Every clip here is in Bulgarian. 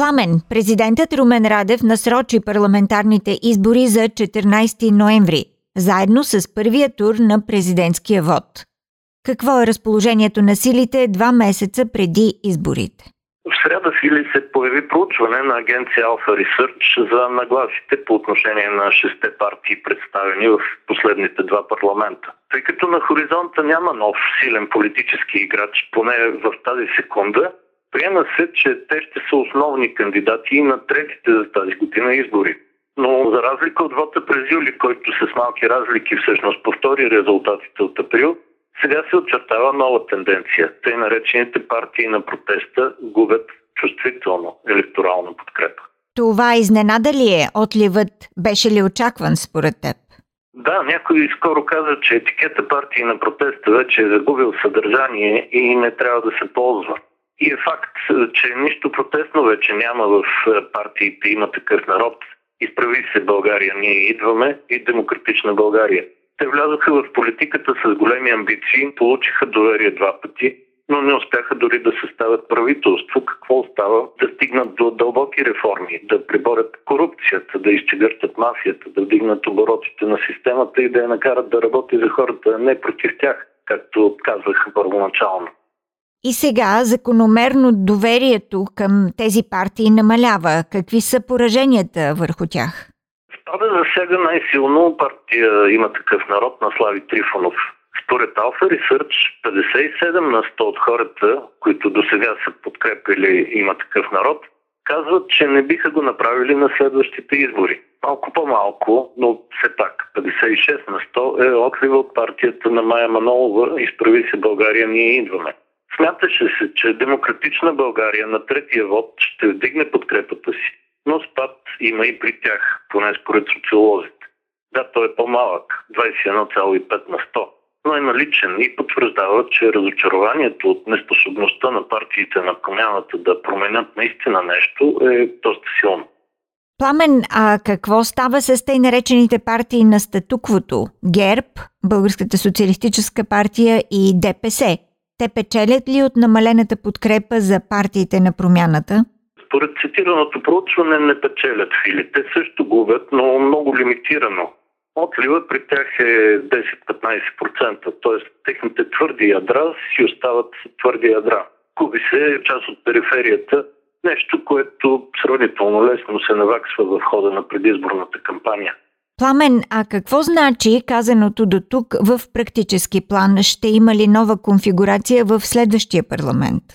Пламен, президентът Румен Радев насрочи парламентарните избори за 14 ноември, заедно с първия тур на президентския вод. Какво е разположението на силите два месеца преди изборите? В среда Фили се появи проучване на агенция Alpha Research за нагласите по отношение на шесте партии, представени в последните два парламента. Тъй като на хоризонта няма нов силен политически играч, поне в тази секунда, приема се, че те ще са основни кандидати и на третите за тази година избори. Но за разлика от вота през юли, който с малки разлики всъщност повтори резултатите от април, сега се очертава нова тенденция. Тъй наречените партии на протеста губят чувствително електорална подкрепа. Това изненада ли е? Отливът беше ли очакван според теб? Да, някой скоро каза, че етикета партии на протеста вече е загубил съдържание и не трябва да се ползва. И е факт, че нищо протестно вече няма в партиите има такъв народ. Изправи се България, ние идваме и демократична България. Те влязоха в политиката с големи амбиции, получиха доверие два пъти, но не успяха дори да съставят правителство. Какво остава? Да стигнат до дълбоки реформи, да приборят корупцията, да изчегъртат мафията, да вдигнат оборотите на системата и да я накарат да работи за хората, не против тях, както казваха първоначално. И сега закономерно доверието към тези партии намалява. Какви са пораженията върху тях? Спада засяга най-силно партия има такъв народ на Слави Трифонов. Според Alpha Research, 57 на 100 от хората, които до сега са подкрепили има такъв народ, казват, че не биха го направили на следващите избори. Малко по-малко, но все пак 56 на 100 е отлива от партията на Майя Манолова Изправи се България, ние идваме. Смяташе се, че демократична България на третия вод ще вдигне подкрепата си, но спад има и при тях, поне според социолозите. Да, той е по-малък, 21,5 на 100, но е наличен и потвърждава, че разочарованието от неспособността на партиите на промяната да променят наистина нещо е доста силно. Пламен, а какво става с тъй наречените партии на статуквото? ГЕРБ, Българската социалистическа партия и ДПС – те печелят ли от намалената подкрепа за партиите на промяната? Според цитираното проучване не печелят фили. Те също губят, но много лимитирано. Отлива при тях е 10-15%, т.е. техните твърди ядра си остават твърди ядра. Губи се част от периферията, нещо, което сравнително лесно се наваксва в хода на предизборната кампания. Пламен, а какво значи казаното до тук в практически план? Ще има ли нова конфигурация в следващия парламент?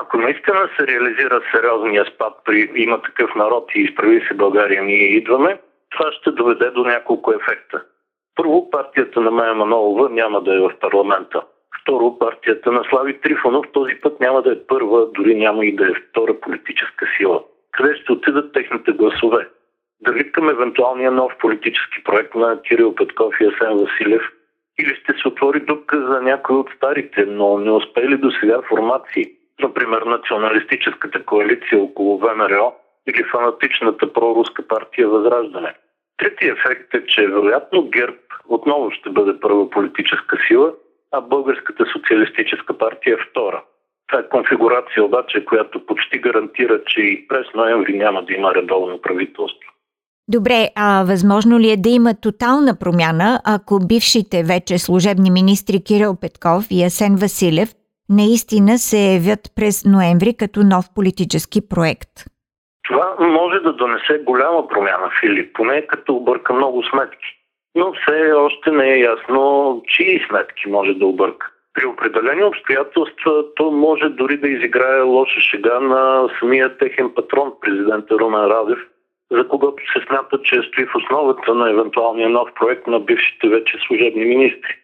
Ако наистина се реализира сериозния спад при има такъв народ и изправи се България, ние идваме, това ще доведе до няколко ефекта. Първо, партията на Майя Манолова няма да е в парламента. Второ, партията на Слави Трифонов този път няма да е първа, дори няма и да е втора политическа сила. Къде ще отидат техните гласове? Дали към евентуалния нов политически проект на Кирил Петков и Асен Василев или ще се отвори дупка за някои от старите, но не успели до сега формации. Например, националистическата коалиция около ВМРО или фанатичната проруска партия Възраждане. Третият ефект е, че вероятно ГЕРБ отново ще бъде първа политическа сила, а Българската социалистическа партия е втора. Това е конфигурация обаче, която почти гарантира, че и през ноември няма да има редовно правителство. Добре, а възможно ли е да има тотална промяна, ако бившите вече служебни министри Кирил Петков и Асен Василев наистина се явят през ноември като нов политически проект? Това може да донесе голяма промяна, Филип, поне като обърка много сметки. Но все още не е ясно чии сметки може да обърка. При определени обстоятелства то може дори да изиграе лоша шега на самия техен патрон, президента Румен Радев, за когото се смята, че стои в основата на евентуалния нов проект на бившите вече служебни министри.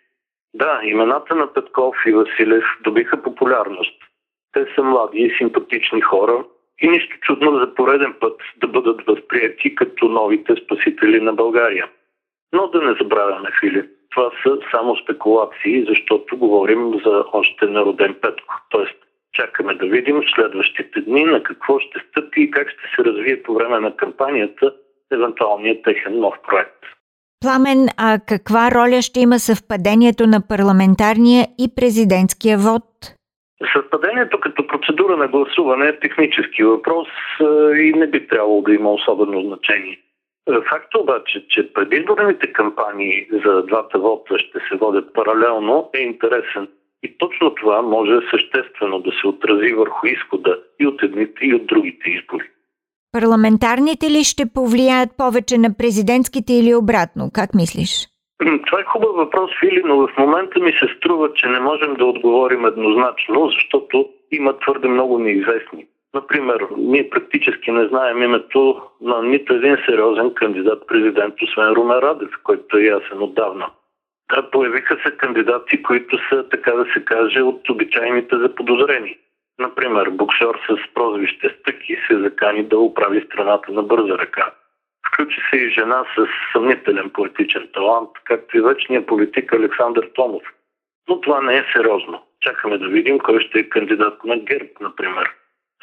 Да, имената на Петков и Василев добиха популярност. Те са млади и симпатични хора и нищо чудно за пореден път да бъдат възприяти като новите спасители на България. Но да не забравяме, Филип, това са само спекулации, защото говорим за още народен Петко. Тоест, чакаме да видим в следващите дни на какво ще стъпи и как ще се развие по време на кампанията евентуалният техен нов проект. Пламен, а каква роля ще има съвпадението на парламентарния и президентския вод? Съвпадението като процедура на гласуване е технически въпрос и не би трябвало да има особено значение. Факт обаче, че предизборните кампании за двата вода ще се водят паралелно е интересен. И точно това може съществено да се отрази върху изхода и от едните и от другите избори. Парламентарните ли ще повлияят повече на президентските или обратно? Как мислиш? Това е хубав въпрос, Фили, но в момента ми се струва, че не можем да отговорим еднозначно, защото има твърде много неизвестни. Например, ние практически не знаем името на нито един сериозен кандидат президент, освен Румен Радев, който е ясен отдавна. Да, появиха се кандидати, които са, така да се каже, от обичайните заподозрени. Например, боксер с прозвище Стъки се закани да управи страната на бърза ръка. Включи се и жена с съмнителен политичен талант, както и вечният политик Александър Томов. Но това не е сериозно. Чакаме да видим кой ще е кандидат на ГЕРБ, например.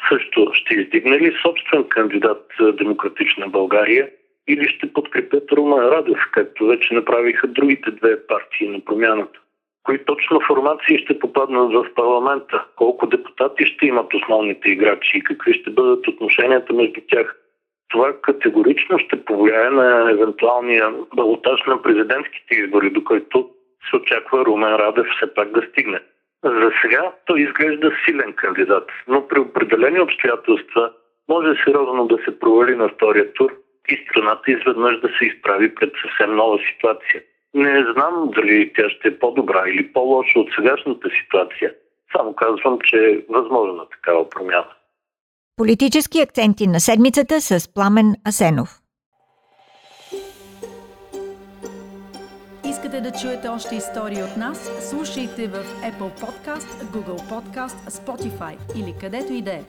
Също ще издигне ли собствен кандидат Демократична България или ще подкрепят Румен Радев, както вече направиха другите две партии на промяната? Кои точно формации ще попаднат в парламента? Колко депутати ще имат основните играчи и какви ще бъдат отношенията между тях? Това категорично ще повлияе на евентуалния балотаж на президентските избори, до който се очаква Румен Радев все пак да стигне. За сега той изглежда силен кандидат, но при определени обстоятелства може сериозно да се провали на втория тур и страната изведнъж да се изправи пред съвсем нова ситуация. Не знам дали тя ще е по-добра или по-лоша от сегашната ситуация. Само казвам, че е възможна такава промяна. Политически акценти на седмицата с Пламен Асенов. Искате да чуете още истории от нас? Слушайте в Apple Podcast, Google Podcast, Spotify или където и да е.